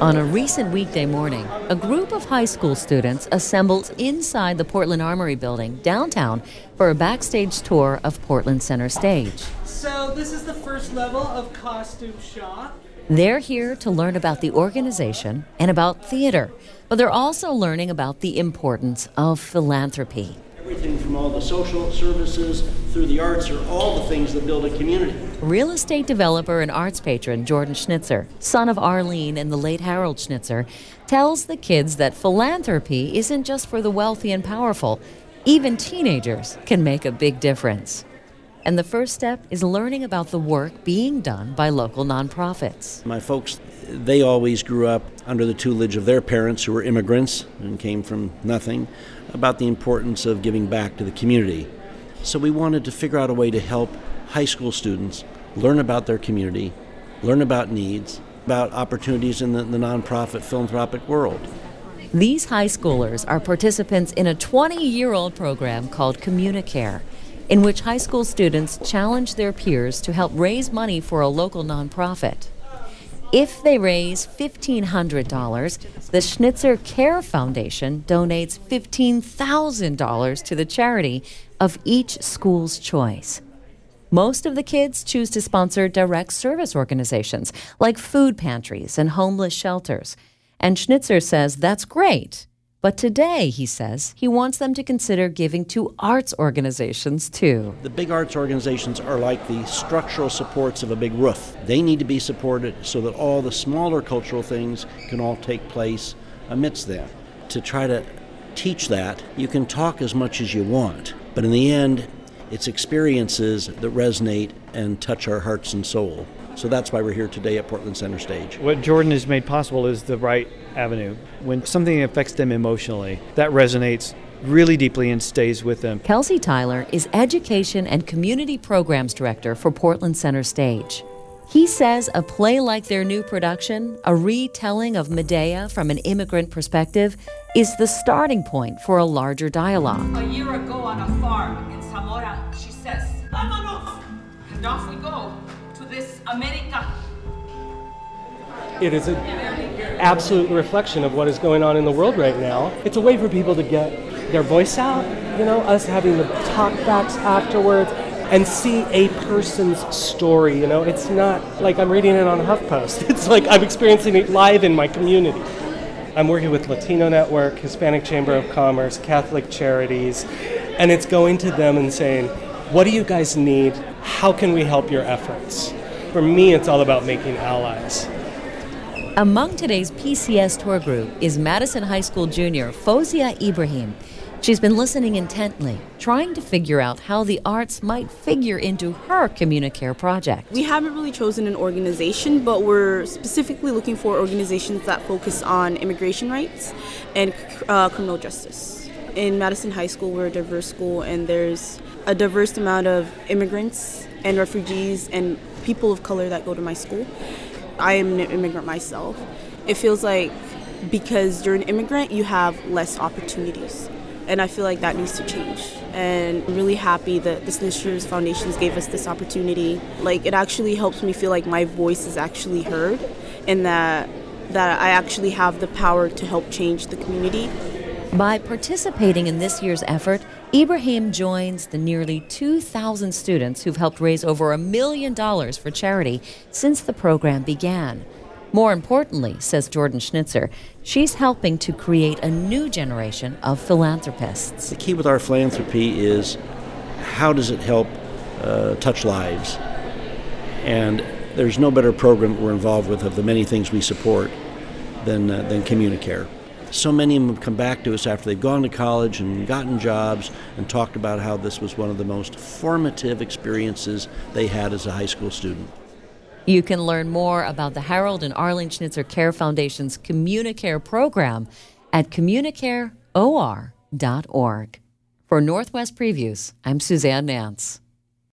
On a recent weekday morning, a group of high school students assembled inside the Portland Armory building downtown for a backstage tour of Portland Center Stage. So, this is the first level of Costume Shop. They're here to learn about the organization and about theater, but they're also learning about the importance of philanthropy. Everything from all the social services through the arts are all the things that build a community. Real estate developer and arts patron Jordan Schnitzer, son of Arlene and the late Harold Schnitzer, tells the kids that philanthropy isn't just for the wealthy and powerful. Even teenagers can make a big difference. And the first step is learning about the work being done by local nonprofits. My folks, they always grew up under the tutelage of their parents who were immigrants and came from nothing about the importance of giving back to the community. So we wanted to figure out a way to help high school students learn about their community, learn about needs, about opportunities in the, the nonprofit philanthropic world. These high schoolers are participants in a 20 year old program called Communicare in which high school students challenge their peers to help raise money for a local nonprofit. If they raise $1,500, the Schnitzer Care Foundation donates $15,000 to the charity of each school's choice. Most of the kids choose to sponsor direct service organizations like food pantries and homeless shelters. And Schnitzer says that's great. But today, he says, he wants them to consider giving to arts organizations too. The big arts organizations are like the structural supports of a big roof. They need to be supported so that all the smaller cultural things can all take place amidst them. To try to teach that, you can talk as much as you want, but in the end, it's experiences that resonate and touch our hearts and soul. So that's why we're here today at Portland Center Stage. What Jordan has made possible is the right avenue. When something affects them emotionally, that resonates really deeply and stays with them. Kelsey Tyler is Education and Community Programs Director for Portland Center Stage. He says a play like their new production, a retelling of Medea from an immigrant perspective, is the starting point for a larger dialogue. A year ago on a farm in Zamora, she says, Vámonos! And off we go this America. It is an absolute reflection of what is going on in the world right now. It's a way for people to get their voice out, you know, us having the talkbacks afterwards and see a person's story, you know. It's not like I'm reading it on HuffPost. It's like I'm experiencing it live in my community. I'm working with Latino Network, Hispanic Chamber of Commerce, Catholic Charities, and it's going to them and saying, what do you guys need? How can we help your efforts? For me, it's all about making allies. Among today's PCS tour group is Madison High School junior Fozia Ibrahim. She's been listening intently, trying to figure out how the arts might figure into her Communicare project. We haven't really chosen an organization, but we're specifically looking for organizations that focus on immigration rights and uh, criminal justice. In Madison High School, we're a diverse school, and there's a diverse amount of immigrants and refugees and people of color that go to my school. I am an immigrant myself. It feels like because you're an immigrant, you have less opportunities. And I feel like that needs to change. And I'm really happy that the Schnitzer Foundations gave us this opportunity. Like it actually helps me feel like my voice is actually heard and that that I actually have the power to help change the community. By participating in this year's effort, Ibrahim joins the nearly 2,000 students who've helped raise over a million dollars for charity since the program began. More importantly, says Jordan Schnitzer, she's helping to create a new generation of philanthropists. The key with our philanthropy is how does it help uh, touch lives? And there's no better program we're involved with of the many things we support than, uh, than Communicare so many of them have come back to us after they've gone to college and gotten jobs and talked about how this was one of the most formative experiences they had as a high school student. You can learn more about the Harold and Arlene Schnitzer Care Foundation's Communicare program at communicareor.org. For Northwest Previews, I'm Suzanne Nance.